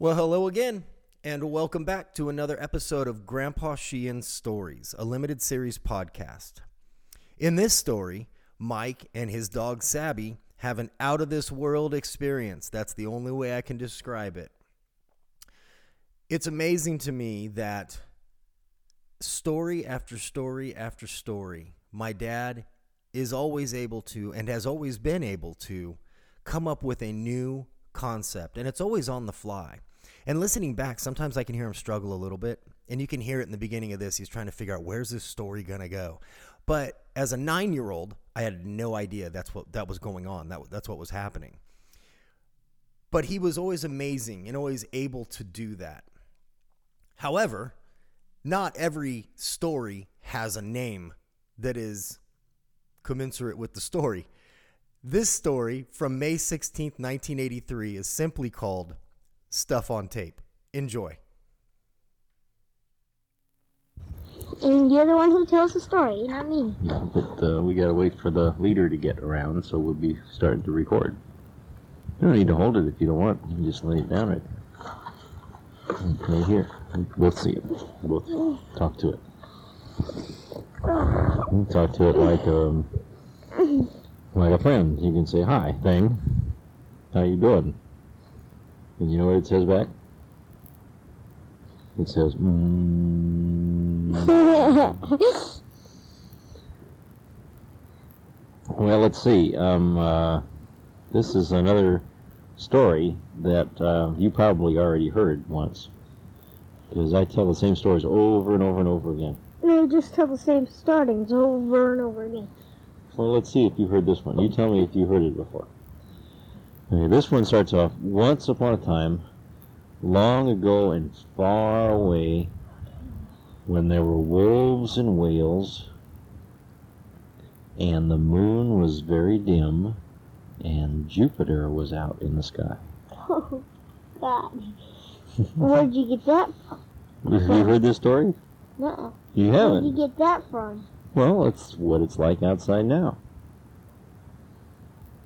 Well, hello again, and welcome back to another episode of Grandpa Sheehan's Stories, a limited series podcast. In this story, Mike and his dog Sabby have an out of this world experience. That's the only way I can describe it. It's amazing to me that story after story after story, my dad is always able to and has always been able to come up with a new concept, and it's always on the fly. And listening back, sometimes I can hear him struggle a little bit, and you can hear it in the beginning of this. He's trying to figure out where's this story gonna go. But as a nine-year-old, I had no idea that's what that was going on. That that's what was happening. But he was always amazing and always able to do that. However, not every story has a name that is commensurate with the story. This story from May 16th, 1983 is simply called Stuff on Tape. Enjoy. And you're the one who tells the story, not me. Yeah, but uh, we gotta wait for the leader to get around, so we'll be starting to record. You don't need to hold it if you don't want. You can just lay it down right there. Right here. We'll see it. We'll talk to it. We'll talk to it like um, like a friend. You can say hi, thing. How you doing? And you know what it says back? It says, mm. Well, let's see. Um, uh, this is another story that uh, you probably already heard once. Because I tell the same stories over and over and over again. they just tell the same startings over and over again. Well, let's see if you heard this one. You tell me if you heard it before. Okay, this one starts off Once upon a time, long ago and far away, when there were wolves and whales, and the moon was very dim, and Jupiter was out in the sky. Oh, God. Where'd you get that from? Have you heard this story? Nuh-uh. You Where'd you get that from? Well, it's what it's like outside now.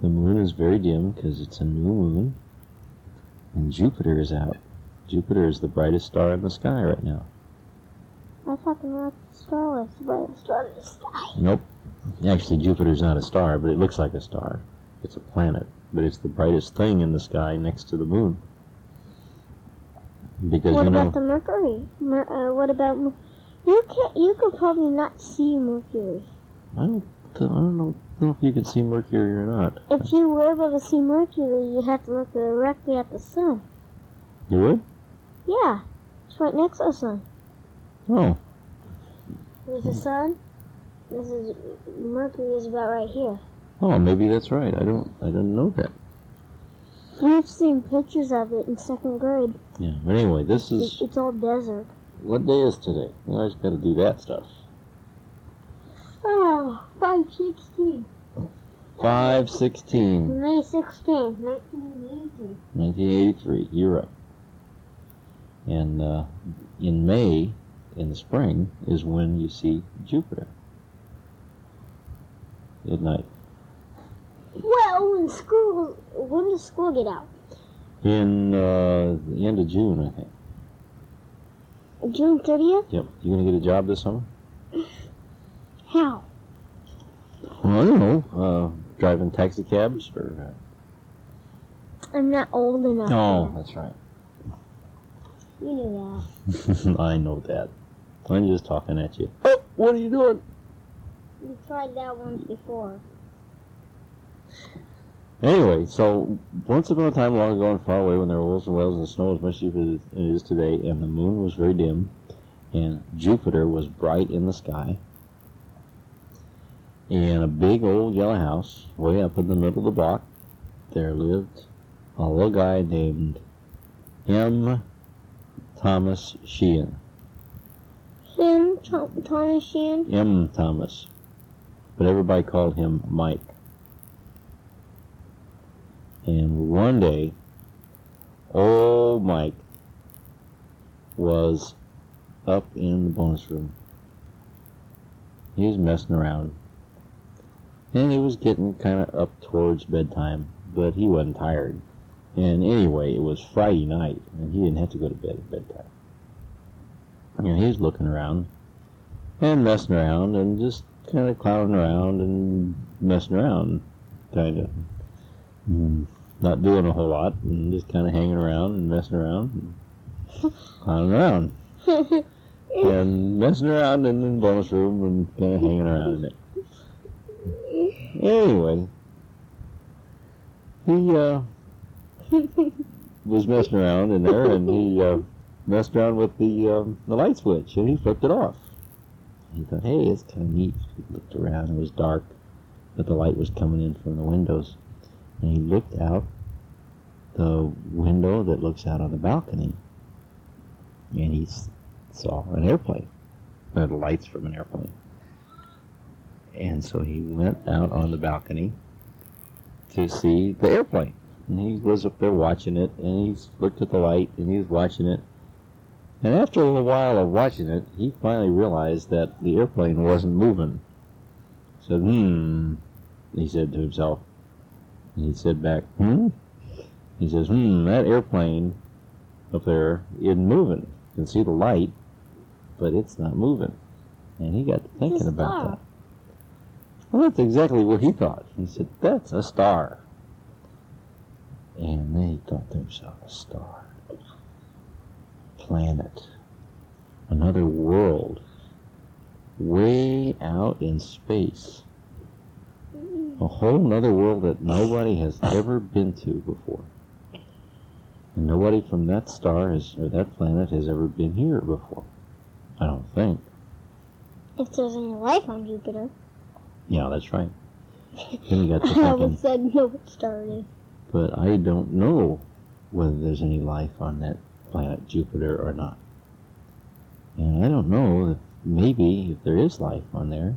The moon is very dim because it's a new moon, and Jupiter is out. Jupiter is the brightest star in the sky right now. I thought the North Star was the brightest star in the sky. Nope. Actually, Jupiter's not a star, but it looks like a star. It's a planet, but it's the brightest thing in the sky next to the moon. Because What you know, about the Mercury? Mer- uh, what about... Mer- you Can't You could probably not see Mercury. I don't, I don't know, know if you can see Mercury or not. If you were able to see Mercury, you'd have to look directly at the sun. You would? Yeah. It's right next to the sun. Oh, There's the sun. This is Mercury is about right here. oh, maybe that's right. I don't, I didn't know that. We've seen pictures of it in second grade. Yeah, but anyway, this is. it's all desert. what day is today? You always got to do that stuff. Oh, 516. Five sixteen. May 16th, 1983. 1983. You're right. And uh, in May, in the spring, is when you see Jupiter at night. Well, when school, when does school get out? In uh, the end of June, I think. June 30th? Yep. You gonna get a job this summer? How? Well, I don't know. Uh, driving taxi cabs or. I'm not old enough. Uh... Oh, yet. that's right. You knew that. I know that. I'm just talking at you. Oh, what are you doing? We tried that once before. Anyway, so once upon a time long ago and far away when there were wolves and whales and snow as much deep as it is today, and the moon was very dim, and Jupiter was bright in the sky, and a big old yellow house way up in the middle of the block, there lived a little guy named M. Thomas Sheehan. Him, Tom, Thomas Sheehan. M. Thomas. But everybody called him Mike. And one day, old Mike was up in the bonus room. He was messing around. And it was getting kind of up towards bedtime, but he wasn't tired. And anyway, it was Friday night, and he didn't have to go to bed at bedtime. You know, he was looking around and messing around and just kind of clowning around and messing around, kind of. Mm, not doing a whole lot and just kind of hanging around and messing around and clowning around and messing around in the bonus room and kind of hanging around in it. Anyway, he uh, was messing around in there and he uh, messed around with the um, the light switch and he flipped it off. He thought, hey, it's kind of neat. He looked around. It was dark, but the light was coming in from the windows. And he looked out the window that looks out on the balcony, and he saw an airplane, or the lights from an airplane. And so he went out on the balcony to see the airplane. And he was up there watching it, and he looked at the light, and he was watching it. And after a little while of watching it, he finally realized that the airplane wasn't moving. Said, hmm, he said to himself. And he said back, hmm? He says, hmm, that airplane up there isn't moving. You can see the light, but it's not moving. And he got to thinking about that. Well, that's exactly what he thought. He said, that's a star. And they thought themselves a star. Planet. Another world. Way out in space. A whole nother world that nobody has ever been to before. And nobody from that star has, or that planet has ever been here before. I don't think. If there's any life on Jupiter, Yeah, that's right. Then he got to I thinking, would said no it started. but I don't know whether there's any life on that planet Jupiter or not. And I don't know if maybe if there is life on there,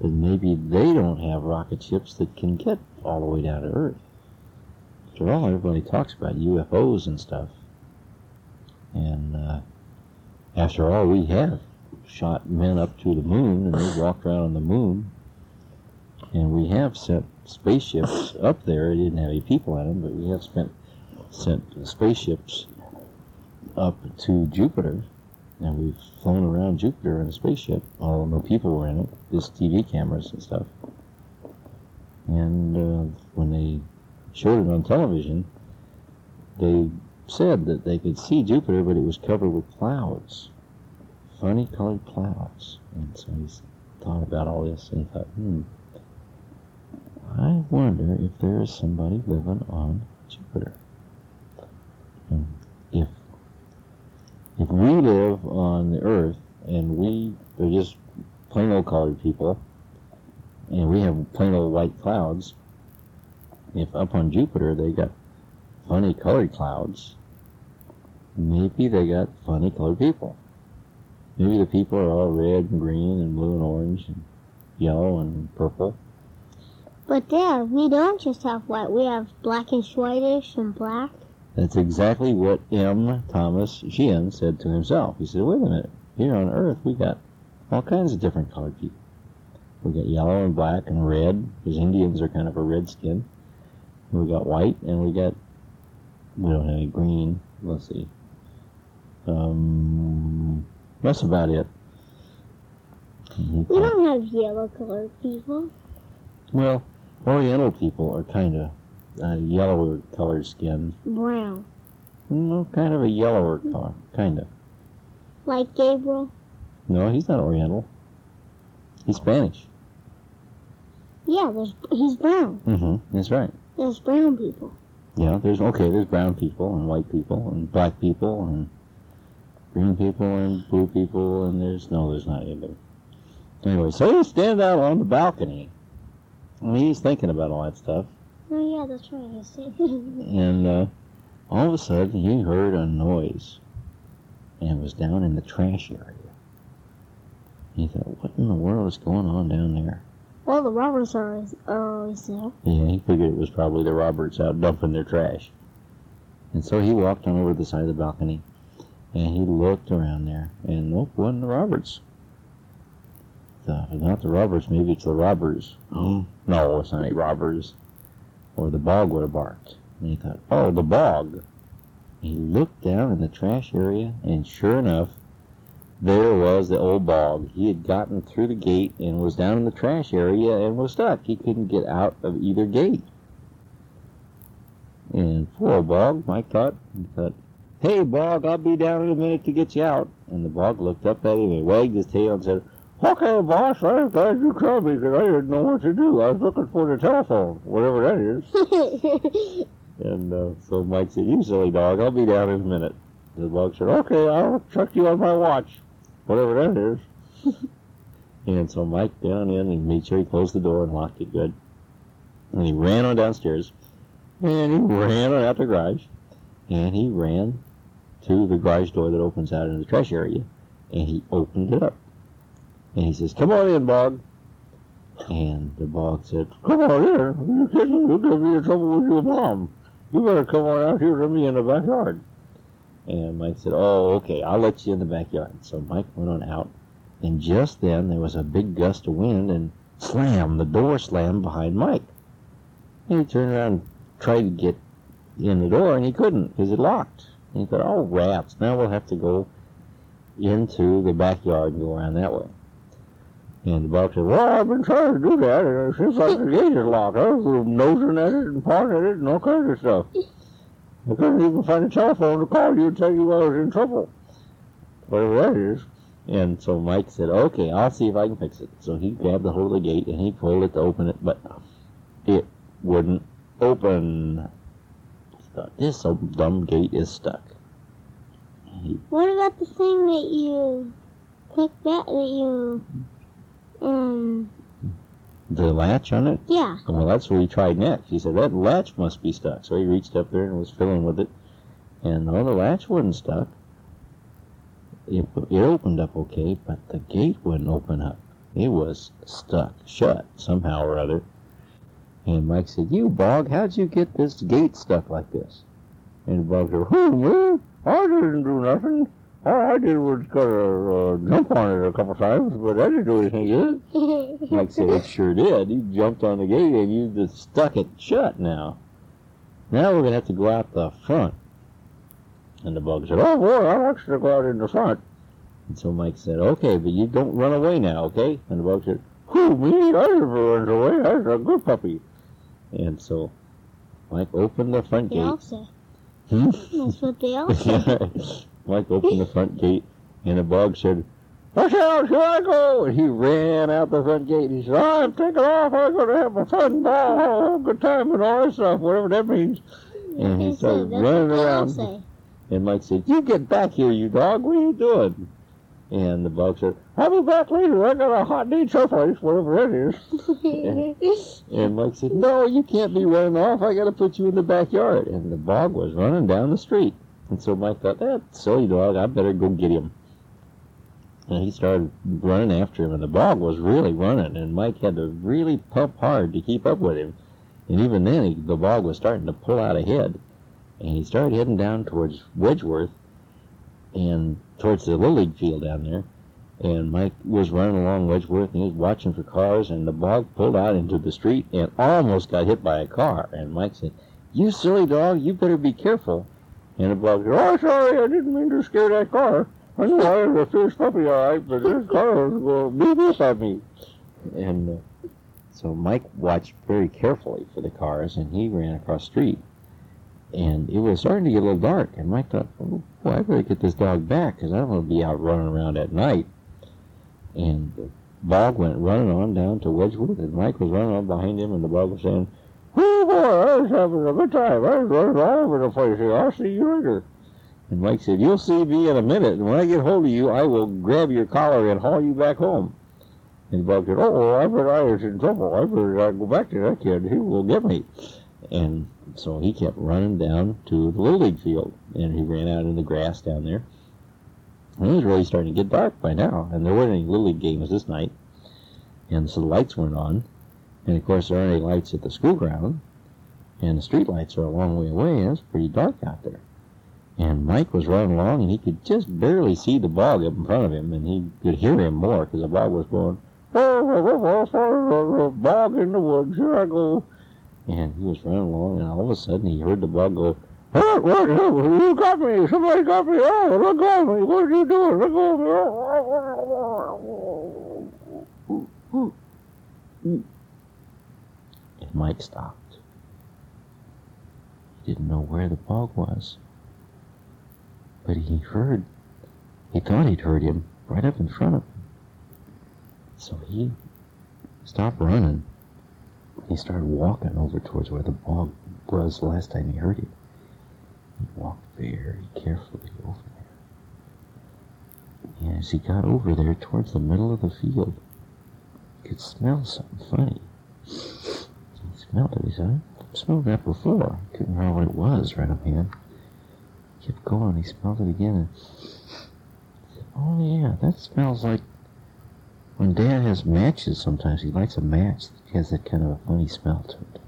then maybe they don't have rocket ships that can get all the way down to Earth. After all, everybody talks about UFOs and stuff. And uh, after all, we have shot men up to the moon and they walked around on the moon. And we have sent spaceships up there. It didn't have any people in them, but we have spent sent spaceships up to Jupiter, and we've flown around Jupiter in a spaceship. Although no people were in it, just TV cameras and stuff. And uh, when they showed it on television, they said that they could see Jupiter, but it was covered with clouds, funny colored clouds. And so he thought about all this, and thought, hmm. I wonder if there is somebody living on Jupiter. And if if we live on the Earth and we are just plain old colored people, and we have plain old white clouds, if up on Jupiter they got funny colored clouds, maybe they got funny colored people. Maybe the people are all red and green and blue and orange and yellow and purple. But there, we don't just have white. We have blackish, whitish, and black. That's exactly what M. Thomas Sheehan said to himself. He said, wait a minute, here on Earth we got all kinds of different colored people. We got yellow and black and red, because Indians are kind of a red skin. We got white, and we got, we don't have any green. Let's see. Um, that's about it. We don't have yellow colored people. Well, Oriental people are kind of uh, yellower colored skin. Brown. No, kind of a yellower color, kind of. Like Gabriel. No, he's not Oriental. He's Spanish. Yeah, there's he's brown. Mm-hmm. That's right. There's brown people. Yeah, there's okay. There's brown people and white people and black people and green people and blue people and there's no, there's not anybody. Anyway, so he's standing out on the balcony. He's thinking about all that stuff. Oh yeah, that's right. And uh, all of a sudden, he heard a noise, and it was down in the trash area. He thought, "What in the world is going on down there?" well, the robbers are always, are always there. Yeah, he figured it was probably the Roberts out dumping their trash. And so he walked on over to the side of the balcony, and he looked around there, and nope, wasn't the Roberts. The, not the robbers. maybe it's the robbers. Oh. no, it's not any robbers. Or the bog would have barked. And he thought, oh, the bog. He looked down in the trash area, and sure enough, there was the old bog. He had gotten through the gate and was down in the trash area and was stuck. He couldn't get out of either gate. And poor old bog, Mike thought, he thought, hey, bog, I'll be down in a minute to get you out. And the bog looked up at him and wagged his tail and said, okay, boss, I'm glad you called me because I didn't know what to do. I was looking for the telephone, whatever that is. And uh, so Mike said, you silly dog, I'll be down in a minute. The dog said, okay, I'll check you on my watch, whatever that is. and so Mike down in and made sure he closed the door and locked it good. And he ran on downstairs, and he ran on out the garage, and he ran to the garage door that opens out into the trash area, and he opened it up. And he says, come on in, Bog. And the Bog said, come on in, you kidding? You'll get me in trouble with your mom. You better come on out here to me in the backyard. And Mike said, Oh, okay, I'll let you in the backyard. So Mike went on out, and just then there was a big gust of wind, and slam, the door slammed behind Mike. And he turned around and tried to get in the door, and he couldn't because it locked. And he thought, Oh, rats, now we'll have to go into the backyard and go around that way. And the boss said, Well, I've been trying to do that, and seems like the gate is locked. I was nosing at it and pawing at it and all kinds of stuff. I couldn't even find a telephone to call you and tell you I was in trouble. Whatever that is. And so Mike said, Okay, I'll see if I can fix it. So he grabbed the hold of the gate and he pulled it to open it, but it wouldn't open. Thought, This dumb gate is stuck. What about the thing that you clicked that that you um the latch on it yeah. Well, that's what he tried next. He said, that latch must be stuck. So he reached up there and was fiddling with it. And no, the latch wasn't stuck. It, it opened up okay, but the gate wouldn't open up. It was stuck shut somehow or other. And Mike said, you, Bog, how'd you get this gate stuck like this? And Bog said, me? I didn't do nothing. All I did was of uh, jump on it a couple times, but I didn't do anything good. Mike said, it sure did. You jumped on the gate and you just stuck it shut now. Now we're going to have to go out the front. And the bug said, oh boy, I like to go out in the front. And so Mike said, okay, but you don't run away now, okay? And the bug said, who, me? I never runs away. I'm a good puppy. And so Mike opened the front They gate. all say. Hmm? That's what they all say. Mike opened the front gate, and the bug said, Watch out, here I go! And he ran out the front gate. He said, I'm taking off. I'm going to have a fun ball, have a good time, and all that stuff, whatever that means. And he started running what they all around. And Mike said, You get back here, you dog. What are you doing? And the bug said, I'll be back later. I got a hot need someplace, whatever that is. And Mike said, No, you can't be running off. I got to put you in the backyard. And the dog was running down the street. And so Mike thought, That silly dog, I better go get him. And he started running after him, and the dog was really running, and Mike had to really pump hard to keep up with him. And even then, he, the dog was starting to pull out ahead. And he started heading down towards Wedgeworth and towards the Little League field down there. And Mike was running along Wedgeworth and he was watching for cars and the dog pulled out into the street and almost got hit by a car. And Mike said, You silly dog, you better be careful. And the dog said, Oh, sorry, I didn't mean to scare that car. I knew I was a fierce puppy, all right, but this car was going to beat up at me. And uh, so Mike watched very carefully for the cars and he ran across the street. And it was starting to get a little dark. And Mike thought, oh, boy, I better get this dog back because I don't want to be out running around at night. And the dog went running on down to Wedgewood, and Mike was running on behind him, and the dog was saying, I was having a good time. I was running all over the place here. I'll see you later. And Mike said, You'll see me in a minute, and when I get hold of you, I will grab your collar and haul you back home. And dog said, Oh, I bet I was in trouble. I better uh, go back to that kid. He will get me. And so he kept running down to the Little League field, and he ran out in the grass down there. And it was really starting to get dark by now, and there weren't any Little League games this night, and so the lights weren't on. And of course, there aren't any lights at the school ground, and the street lights are a long way away, and it's pretty dark out there. And Mike was running along, and he could just barely see the bog up in front of him, and he could hear him more because the bog was going, bog in the woods, here I go. And he was running along, and all of a sudden he heard the bug go, "What? What? You got me! Somebody got me! Oh, look at me! What are you doing? Look at me!" And Mike stopped. Didn't know where the bug was, but he heard. He thought he'd heard him right up in front of him. So he stopped running. He started walking over towards where the bog was the last time he heard it. He walked very carefully over there. And as he got over there towards the middle of the field, he could smell something funny. He smelled it. He said, smelled that before. Couldn't remember what it was right up here. kept going. He smelled it again. Said, oh, yeah, that smells like when Dad has matches sometimes. He lights a match that has that kind of a funny smell to it.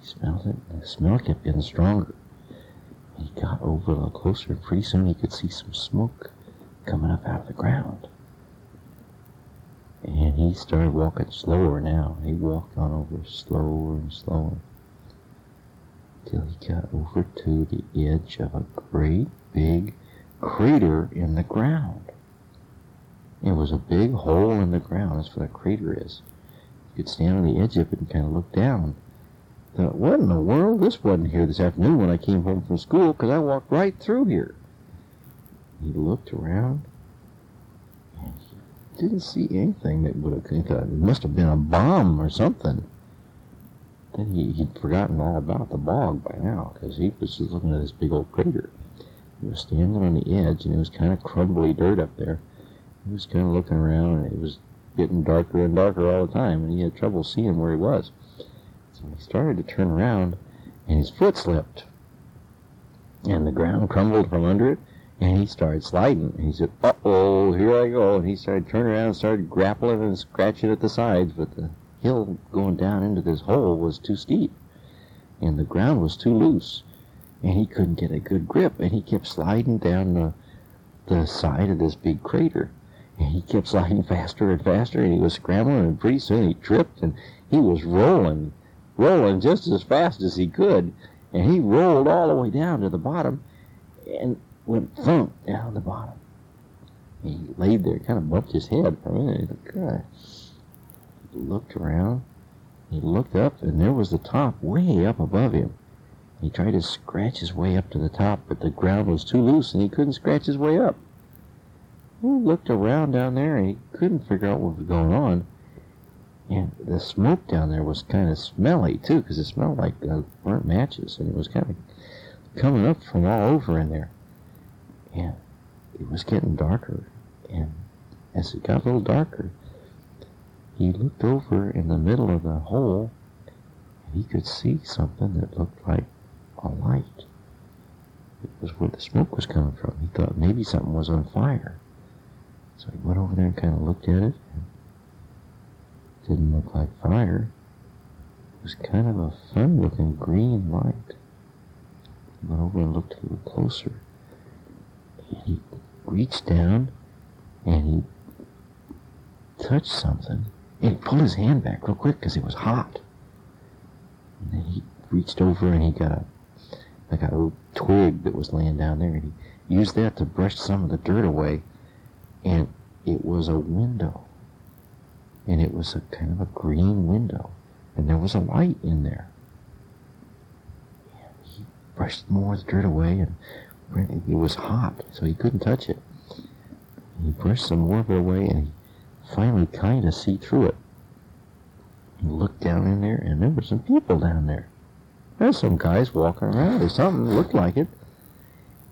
He smelled it, and the smell kept getting stronger. He got over a little closer, and pretty soon he could see some smoke coming up out of the ground. And he started walking slower now. He walked on over slower and slower till he got over to the edge of a great big crater in the ground. It was a big hole in the ground. That's what a crater is. You could stand on the edge of it and kind of look down. Thought, what in the world? This wasn't here this afternoon when I came home from school because I walked right through here. He looked around didn't see anything that would have. It must have been a bomb or something. Then he, he'd forgotten all about the bog by now because he was just looking at this big old crater. He was standing on the edge and it was kind of crumbly dirt up there. He was kind of looking around and it was getting darker and darker all the time and he had trouble seeing where he was. So he started to turn around and his foot slipped. And the ground crumbled from under it and he started sliding. And he said, uh oh, here I go. And he started turning around and started grappling and scratching at the sides, but the hill going down into this hole was too steep. And the ground was too loose. And he couldn't get a good grip. And he kept sliding down the, the side of this big crater. And he kept sliding faster and faster. And he was scrambling. And pretty soon he tripped. And he was rolling rolling just as fast as he could. And he rolled all the way down to the bottom. And went thump down the bottom he laid there kind of bumped his head for a minute he looked around he looked up and there was the top way up above him he tried to scratch his way up to the top, but the ground was too loose and he couldn't scratch his way up. He looked around down there and he couldn't figure out what was going on. And the smoke down there was kind of smelly too, because it smelled like uh, burnt matches, and it was kind of coming up from all over in there. And it was getting darker, and as it got a little darker, he looked over in the middle of the hole, and he could see something that looked like a light. It was where the smoke was coming from. He thought maybe something was on fire. So he went over there and kind of looked at it. It didn't look like fire. It was kind of a fun looking green light. He went over and looked a little closer. He reached down and he touched something. And he pulled his hand back real quick because it was hot. And then he reached over and he got a like a little twig that was laying down there, and he used that to brush some of the dirt away. And it was a window, and it was a kind of a green window, and there was a light in there. And he brushed more of the dirt away, and it was hot, so he couldn't touch it. He brushed some more of it away, and he finally kind of see through it. He looked down in there, and there were some people down there. There's some guys walking around or something, looked like it.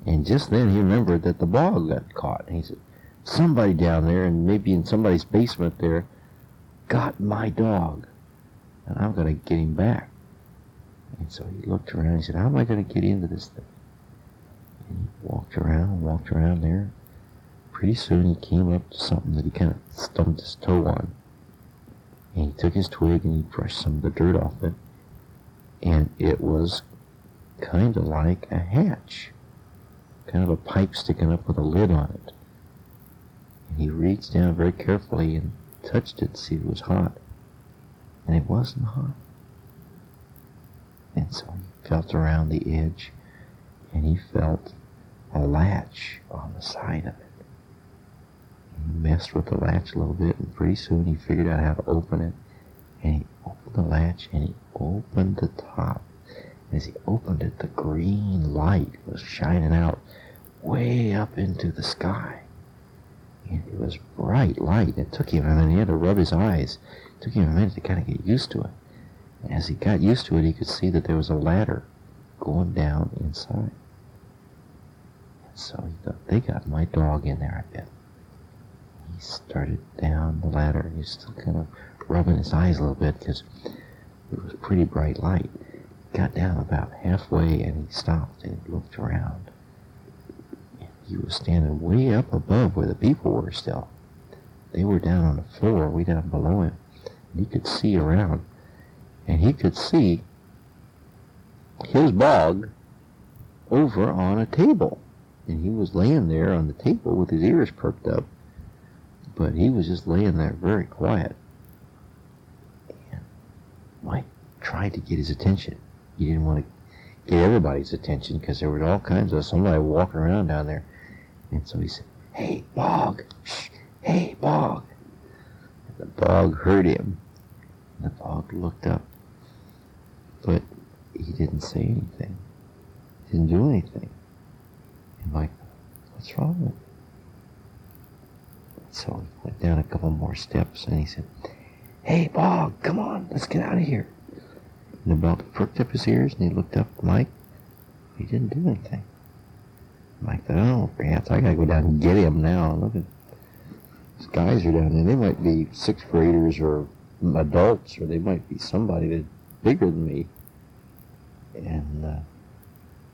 And just then he remembered that the bog got caught. And he said, somebody down there, and maybe in somebody's basement there, got my dog. And I'm going to get him back. And so he looked around and he said, how am I going to get into this thing? Walked around, walked around there. Pretty soon he came up to something that he kind of stumped his toe on. And he took his twig and he brushed some of the dirt off it and it was kind of like a hatch, kind of a pipe sticking up with a lid on it. And he reached down very carefully and touched it to see if it was hot, and it wasn't hot. And so he felt around the edge and he felt a latch on the side of it. He messed with the latch a little bit and pretty soon he figured out how to open it. And he opened the latch and he opened the top. And As he opened it, the green light was shining out way up into the sky. And it was bright light. It took him, and then he had to rub his eyes. It took him a minute to kind of get used to it. And as he got used to it, he could see that there was a ladder going down inside. So they got my dog in there, I bet. He started down the ladder. He's still kind of rubbing his eyes a little bit because it was pretty bright light got down about halfway and he stopped and looked around. And he was standing way up above where the people were still. They were down on the floor, way down below him. And he could see around. And he could see his bog over on a table. And he was laying there on the table with his ears perked up. But he was just laying there very quiet. And Mike tried to get his attention he didn't want to get everybody's attention because there were all kinds of somebody walking around down there. And so he said, Hey, Bog! Shh! Hey, Bog! And the Bog heard him. The Bog looked up. But he didn't say anything. Didn't do anything. What's wrong? So he went down a couple more steps and he said, Hey, Bog, come on, let's get out of here. And the belt pricked up his ears and he looked up at Mike. He didn't do anything. Mike thought, oh, perhaps I gotta go down and get him now. Look at these guys are down there. They might be sixth graders or adults, or they might be somebody that's bigger than me. And uh,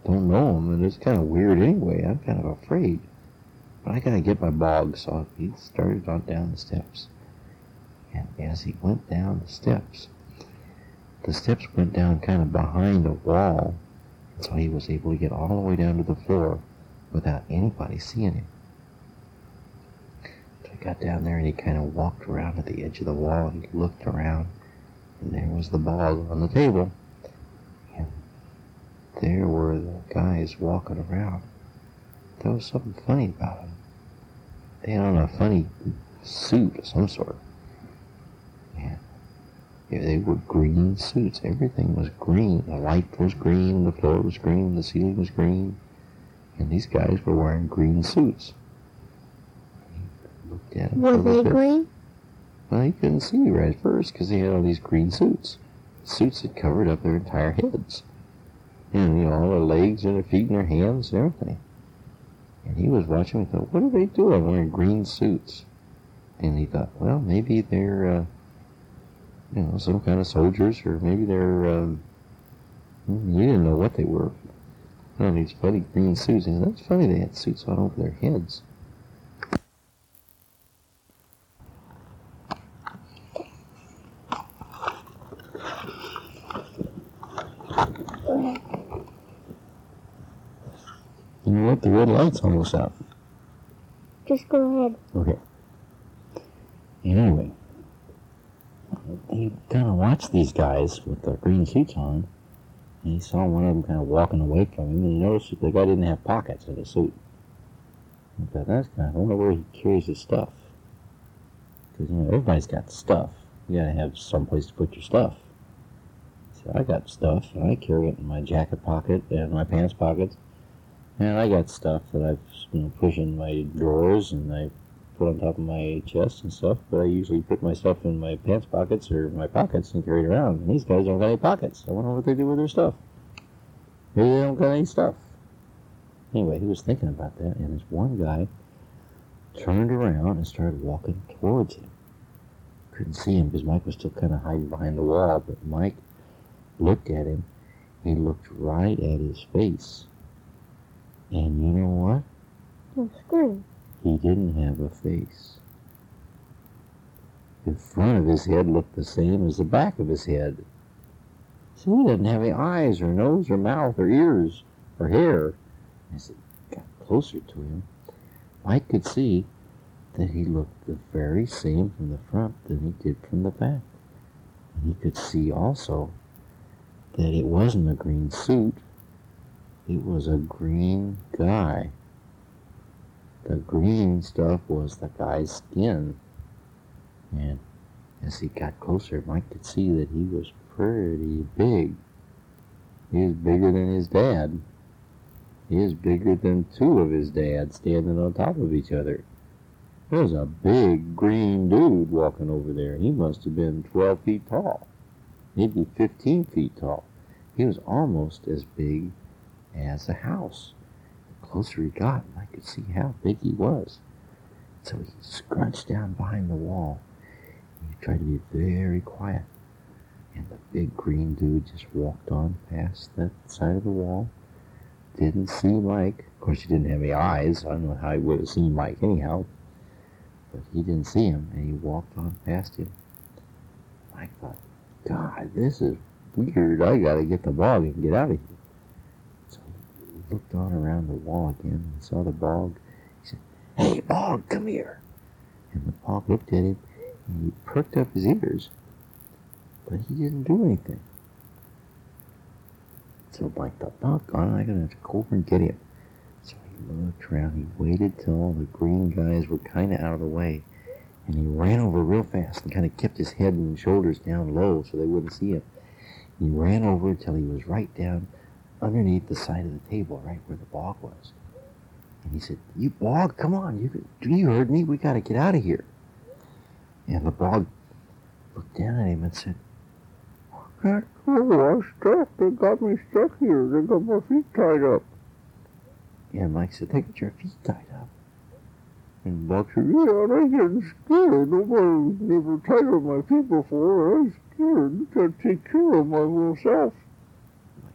don't know him, and it's kind of weird anyway. I'm kind of afraid. But I gotta get my bog, so he started on down the steps. And as he went down the steps, the steps went down kind of behind a wall, so he was able to get all the way down to the floor without anybody seeing him. So he got down there and he kind of walked around at the edge of the wall and he looked around, and there was the bog on the table. There were the guys walking around. There was something funny about them. They had on a funny suit of some sort. Yeah, they were green suits. Everything was green. The light was green, the floor was green, the ceiling was green. And these guys were wearing green suits. Looked at them Were they bit. green? Well, he couldn't see right at first because they had all these green suits. Suits that covered up their entire heads. And, you know, all their legs and their feet and their hands and everything. And he was watching and thought, what are they doing wearing green suits? And he thought, well, maybe they're, uh, you know, some kind of soldiers, or maybe they're, um, you didn't know what they were. Oh, these funny green suits. And that's funny, they had suits on over their heads. The red light's almost out. Just go ahead. Okay. Anyway, he kind of watched these guys with their green suits on, and he saw one of them kind of walking away from him, and he noticed that the guy didn't have pockets in his suit. He thought, that's kind of, I wonder where he carries his stuff. Because, you know, everybody's got stuff. You gotta have some place to put your stuff. So I got stuff, and I carry it in my jacket pocket and my pants pockets. And I got stuff that I've, you in my drawers, and I put on top of my chest and stuff, but I usually put my stuff in my pants pockets or my pockets and carry it around. And these guys don't got any pockets. I wonder what they do with their stuff. Maybe they don't got any stuff. Anyway, he was thinking about that, and this one guy turned around and started walking towards him. Couldn't see him because Mike was still kind of hiding behind the wall, but Mike looked at him. He looked right at his face. And you know what? Don't. He didn't have a face. The front of his head looked the same as the back of his head. So he didn't have any eyes or nose or mouth or ears or hair. As he got closer to him, Mike could see that he looked the very same from the front that he did from the back. And he could see also that it wasn't a green suit, it was a green guy. The green stuff was the guy's skin. And as he got closer, Mike could see that he was pretty big. He was bigger than his dad. He was bigger than two of his dads standing on top of each other. There was a big green dude walking over there. He must have been 12 feet tall, maybe 15 feet tall. He was almost as big as a house. The closer he got, I could see how big he was. So he scrunched down behind the wall. He tried to be very quiet. And the big green dude just walked on past that side of the wall. Didn't see Mike. Of course, he didn't have any eyes. I don't know how he would have seen Mike anyhow. But he didn't see him, and he walked on past him. Mike thought, God, this is weird. I gotta get the bog and get out of here. Looked on around the wall again and saw the bog. He said, Hey, bog, come here. And the bog looked at him and he perked up his ears, but he didn't do anything. So Mike thought, doggone, I'm gonna have to go over and get him. So he looked around, he waited till all the green guys were kinda out of the way, and he ran over real fast and kinda kept his head and shoulders down low so they wouldn't see him. He ran over until he was right down underneath the side of the table, right where the bog was. And he said, You bog, come on, you you heard me, we gotta get out of here. And the bog looked down at him and said, I can't go, I'm stuck. They got me stuck here. They got my feet tied up. And Mike said, They got your feet tied up. And Buck said, Yeah, I'm getting scared. Nobody never tied up my feet before. I'm scared. You gotta take care of my little self.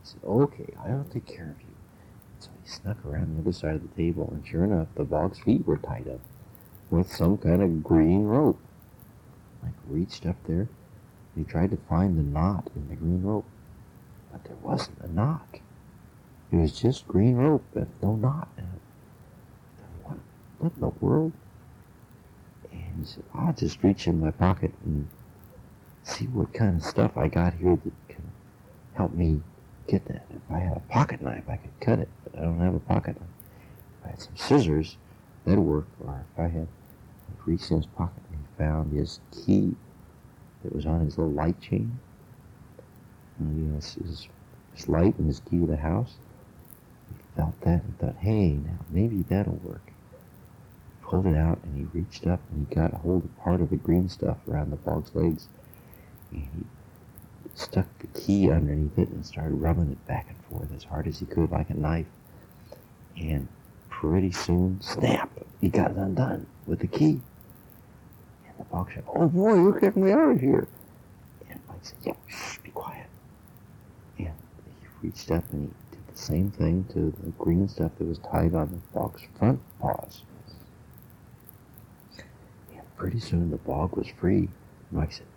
Said, Okay, I'll take care of you. So he snuck around the other side of the table, and sure enough, the bog's feet were tied up with some kind of green rope. Mike reached up there, and he tried to find the knot in the green rope, but there wasn't a knot. It was just green rope and no knot. What, what in the world? And he said, I'll just reach in my pocket and see what kind of stuff I got here that can help me get that. If I had a pocket knife, I could cut it, but I don't have a pocket knife. If I had some scissors, that'd work. Or if I had he reached in his pocket and he found his key that was on his little light chain. And you know, his, his, light and his key to the house. He felt that and thought, hey, now maybe that'll work. He pulled it out and he reached up and he got a hold of part of the green stuff around the bog's legs. And he stuck the key underneath it and started rubbing it back and forth as hard as he could like a knife. And pretty soon, snap, he got it undone with the key. And the bog said, Oh boy, you're getting me out of here. And Mike said, Yep, shh, be quiet. And he reached up and he did the same thing to the green stuff that was tied on the bog's front paws. And pretty soon the bog was free. Mike said,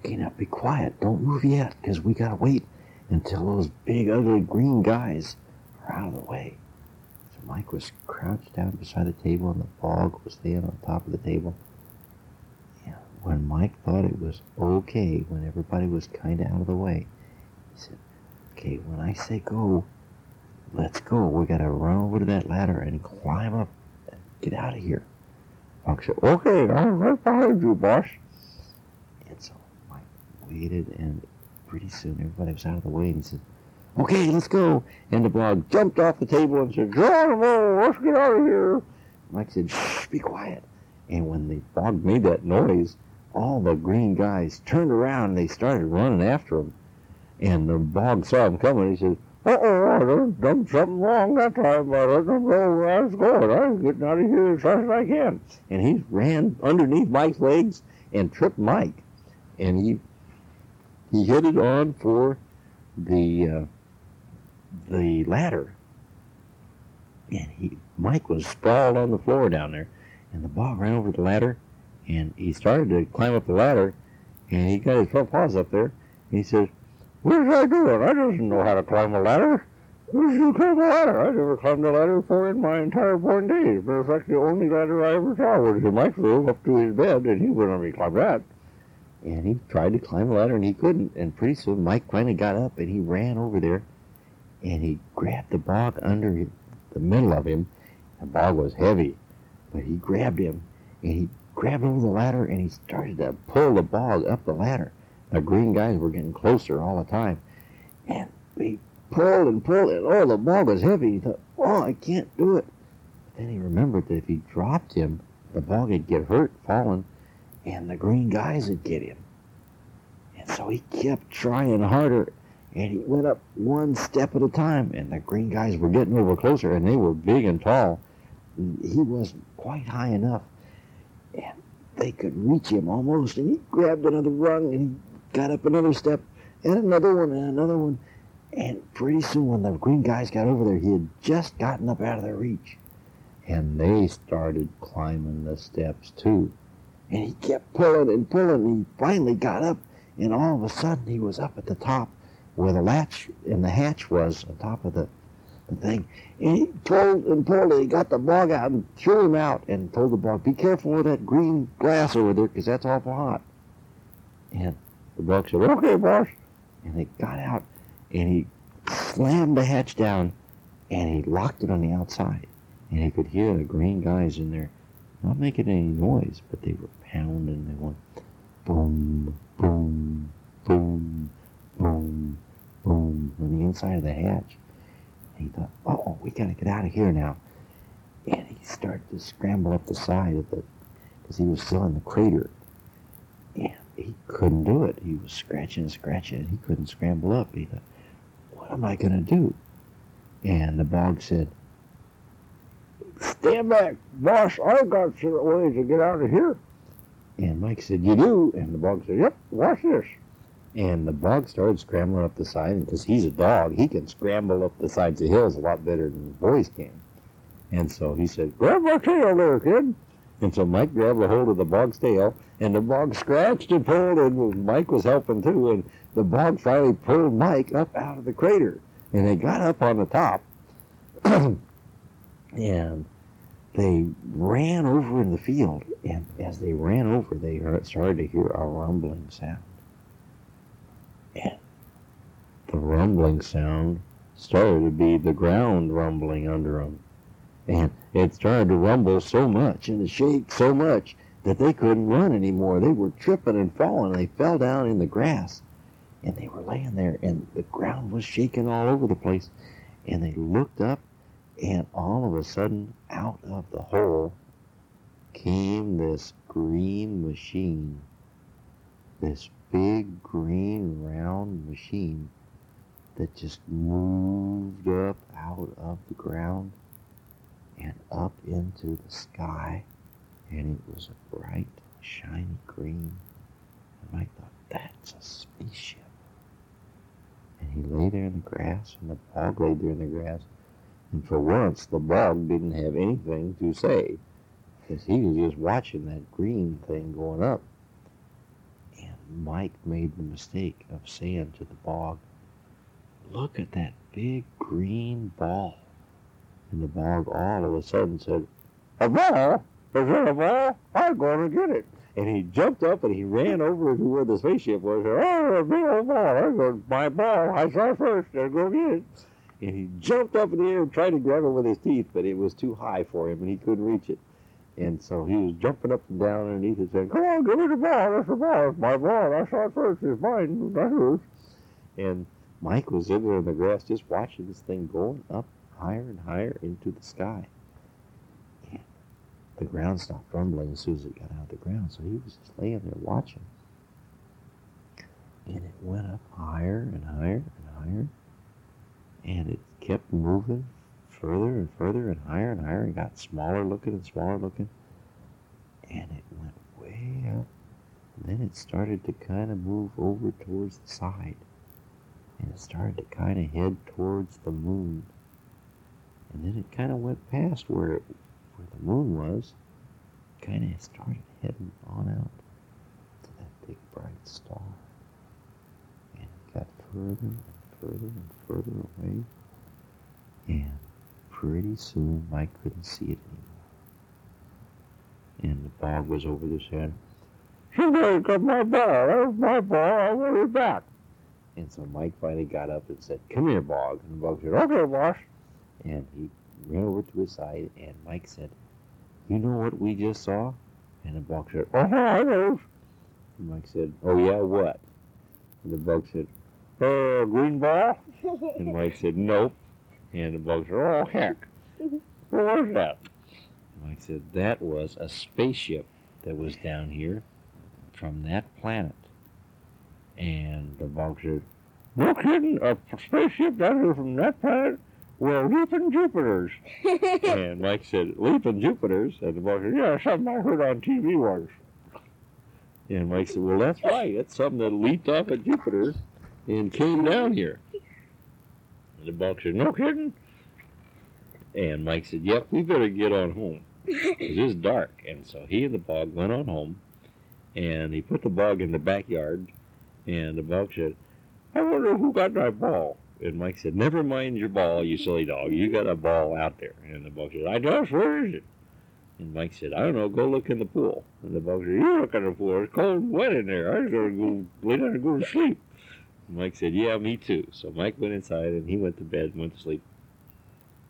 Okay, now be quiet. Don't move yet, because we gotta wait until those big, ugly green guys are out of the way. So Mike was crouched down beside the table, and the fog was laying on top of the table. And when Mike thought it was okay, when everybody was kind of out of the way, he said, Okay, when I say go, let's go. We gotta run over to that ladder and climb up and get out of here. Mike said, Okay, I'm right behind you, boss. And waited, and pretty soon everybody was out of the way, and he said, Okay, let's go. And the bog jumped off the table and said, let's get out of here. Mike said, Shh, be quiet. And when the bog made that noise, all the green guys turned around and they started running after him. And the bog saw him coming. He said, Uh-oh, I done, done something wrong that time. I don't know where I was going. I was getting out of here as fast as I can. And he ran underneath Mike's legs and tripped Mike. And he he headed on for the uh, the ladder. And he Mike was sprawled on the floor down there, and the ball ran over the ladder, and he started to climb up the ladder, and he got his front paws up there, and he says, "What is I doing? I don't know how to climb a ladder. Who's you climb a ladder? I never climbed a ladder before in my entire born days. Matter of fact, the only ladder I ever saw was in Mike's room up to his bed, and he wouldn't let me climb that." And he tried to climb the ladder and he couldn't. And pretty soon Mike finally got up and he ran over there and he grabbed the bog under the middle of him. The bog was heavy, but he grabbed him and he grabbed over the ladder and he started to pull the bog up the ladder. The green guys were getting closer all the time. And he pulled and pulled and oh, the bog was heavy. He thought, oh, I can't do it. But then he remembered that if he dropped him, the bog would get hurt falling and the green guys would get him. And so he kept trying harder and he went up one step at a time and the green guys were getting over closer and they were big and tall. He wasn't quite high enough and they could reach him almost and he grabbed another rung and he got up another step and another one and another one and pretty soon when the green guys got over there he had just gotten up out of their reach and they started climbing the steps too and he kept pulling and pulling and he finally got up and all of a sudden he was up at the top where the latch and the hatch was on top of the, the thing. And he pulled and pulled and he got the bog out and threw him out and told the bog be careful with that green glass over there because that's awful hot. And the bog said okay boss. And they got out and he slammed the hatch down and he locked it on the outside. And he could hear the green guys in there not making any noise, but they were pounding. They went boom, boom, boom, boom, boom on the inside of the hatch. And he thought, oh, we got to get out of here now. And he started to scramble up the side of the, because he was still in the crater. And he couldn't do it. He was scratching and scratching, and he couldn't scramble up. He thought, what am I going to do? And the bog said, Stand back, boss. I've got some ways to get out of here. And Mike said, You do? And the bog said, Yep, watch this. And the bog started scrambling up the side, because he's a dog, he can scramble up the sides of hills a lot better than boys can. And so he said, Grab my tail there, kid. And so Mike grabbed a hold of the bog's tail, and the bog scratched and pulled, and Mike was helping too. And the bog finally pulled Mike up out of the crater. And they got up on the top. and they ran over in the field, and as they ran over, they heard, started to hear a rumbling sound. And the rumbling sound started to be the ground rumbling under them. And it started to rumble so much and to shake so much that they couldn't run anymore. They were tripping and falling. They fell down in the grass. And they were laying there, and the ground was shaking all over the place. And they looked up, and all of a sudden, out of the hole came this green machine. This big green round machine that just moved up out of the ground and up into the sky. And it was a bright, shiny green. And I thought, that's a spaceship. And he lay there in the grass, and the bog lay there in the grass. And for once, the bog didn't have anything to say, because he was just watching that green thing going up. And Mike made the mistake of saying to the bog, Look at that big green ball. And the bog all of a sudden said, A ball? Is that a ball? I'm going to get it. And he jumped up and he ran over to where the spaceship was. And, oh, a big old ball. To my ball. I saw it first. I'll go get it. And he jumped up in the air and tried to grab it with his teeth, but it was too high for him and he couldn't reach it. And so he was jumping up and down underneath it saying, Come on, give me the ball. That's the ball. It's my ball. I saw it first. It's mine. That's yours. And Mike was in there in the grass just watching this thing going up higher and higher into the sky. And the ground stopped rumbling as soon as it got out of the ground, so he was just laying there watching. And it went up higher and higher and higher. And it further and further and higher and higher and got smaller looking and smaller looking. And it went way up. Then it started to kind of move over towards the side. And it started to kind of head towards the moon. And then it kind of went past where it, where the moon was. Kind of started heading on out to that big bright star. And it got further and further and further away. And pretty soon Mike couldn't see it anymore. And the bog was over his head. Somebody got my ball. That was my ball. I want it back. And so Mike finally got up and said, Come here, Bog. And the Bog said, Okay, boss. And he ran over to his side, and Mike said, You know what we just saw? And the Bog said, Oh, I know. And Mike said, Oh, yeah, what? And the Bog said, Oh, green ball? And Mike said, Nope. And the Bog said, Oh, heck. What was that? And Mike said, That was a spaceship that was down here from that planet. And the Bog said, No kidding, a spaceship down here from that planet? Well, leaping Jupiters. and Mike said, Leaping Jupiters? And the Bog said, Yeah, something I heard on TV once. And Mike said, Well, that's right. It's something that leaped off of Jupiter and came down here. And the Bog said, No kidding? And Mike said, Yep, we better get on home. It is dark. And so he and the Bog went on home and he put the Bog in the backyard. And the Bog said, I wonder who got my ball. And Mike said, Never mind your ball, you silly dog. You got a ball out there. And the Bog said, I just, where is it? And Mike said, I don't know, go look in the pool. And the Bog said, You look in the pool. It's cold and wet in there. I just gotta go lay down and go to sleep. Mike said, Yeah, me too. So Mike went inside and he went to bed and went to sleep.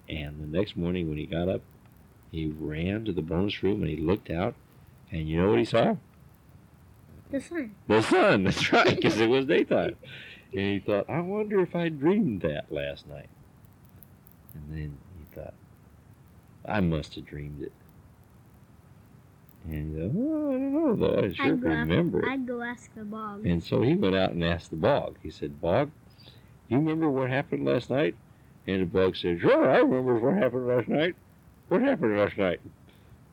And the next morning when he got up, he ran to the bonus room and he looked out. And you know what he saw? the sun. The sun. That's right, because it was daytime. And he thought, I wonder if I dreamed that last night. And then he thought, I must have dreamed it. And well, oh, I don't know, though. I sure I'd remember. I'd go ask the bog. And so he went out and asked the bog. He said, Bog, do you remember what happened last night? And the bog said, Sure, I remember what happened last night. What happened last night?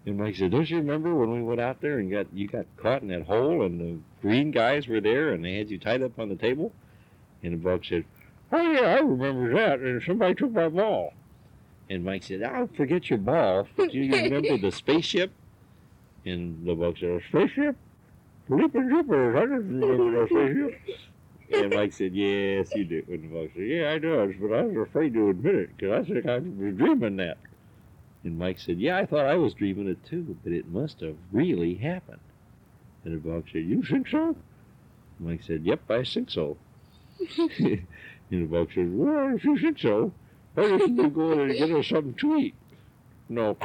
And Mike said, Don't you remember when we went out there and got you got caught in that hole and the green guys were there and they had you tied up on the table? And the bog said, Oh yeah, I remember that. And somebody took my ball. And Mike said, I'll forget your ball. But do you remember the spaceship? And the bog said, A spaceship? Leaping Jupiter. I didn't remember that spaceship. And Mike said, Yes, you do. And the bog said, Yeah, I does, but I was afraid to admit it because I think I was dreaming that. And Mike said, Yeah, I thought I was dreaming it too, but it must have really happened. And the bog said, You think so? Mike said, Yep, I think so. and the bog said, Well, if you think so, why don't you go in and get us something to eat? No.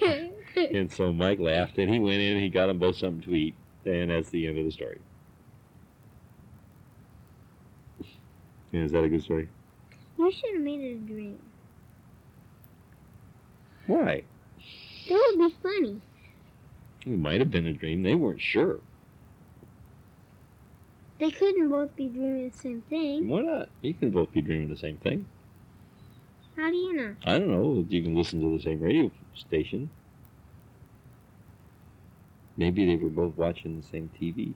And so Mike laughed and he went in and he got them both something to eat. And that's the end of the story. Yeah, is that a good story? you should have made it a dream. Why? That would be funny. It might have been a dream. They weren't sure. They couldn't both be dreaming the same thing. Why not? You can both be dreaming the same thing. How do you know? I don't know. You can listen to the same radio station. Maybe they were both watching the same TV.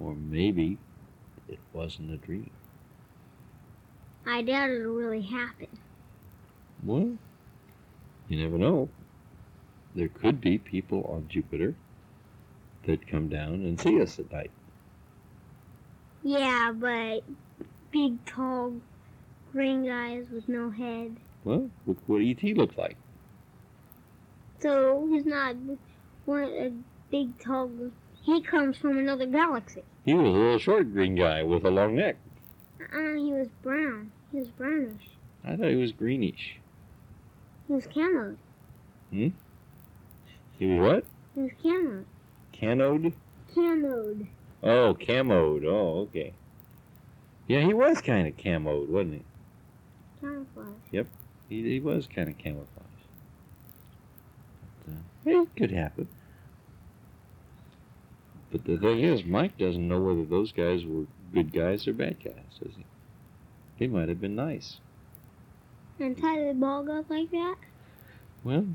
Or maybe it wasn't a dream. I doubt it'll really happen. Well, you never know. There could be people on Jupiter that come down and see us at night. Yeah, but big, tall, green guys with no head. Well, look what ET looked like. So he's not one a big, tall. He comes from another galaxy. He was a little short green guy with a long neck. Uh, he was brown. He was brownish. I thought he was greenish. He was camoed. Hmm. He was what? He was camoed. Canode? Camoed. Oh, camoed. Oh, okay. Yeah, he was kind of camoed, wasn't he? Camouflage. Yep, he, he was kind of camouflaged. But, uh, it could happen. But the thing is, Mike doesn't know whether those guys were good guys or bad guys, does he? They might have been nice. And tie the ball up like that? Well,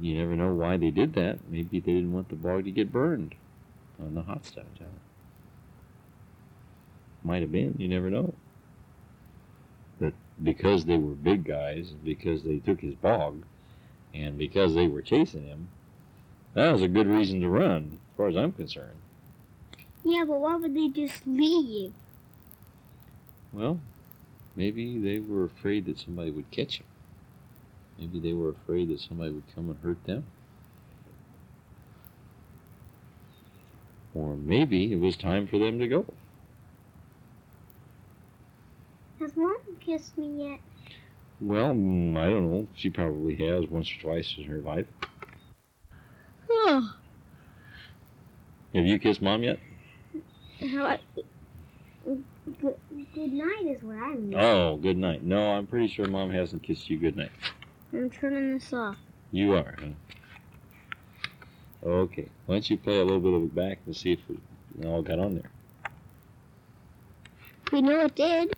you never know why they did that. Maybe they didn't want the bog to get burned on the hot tower. Might have been. You never know. But because they were big guys, and because they took his bog, and because they were chasing him, that was a good reason to run, as far as I'm concerned. Yeah, but why would they just leave? Well, maybe they were afraid that somebody would catch them. Maybe they were afraid that somebody would come and hurt them. Or maybe it was time for them to go. Has mom kissed me yet? Well, mm, I don't know. She probably has once or twice in her life. Oh. Have you kissed mom yet? I, good, good night is what I mean. Oh, good night. No, I'm pretty sure mom hasn't kissed you good night. I'm turning this off. You are, huh? Okay. Why don't you play a little bit of it back and see if it all got on there? We know it did.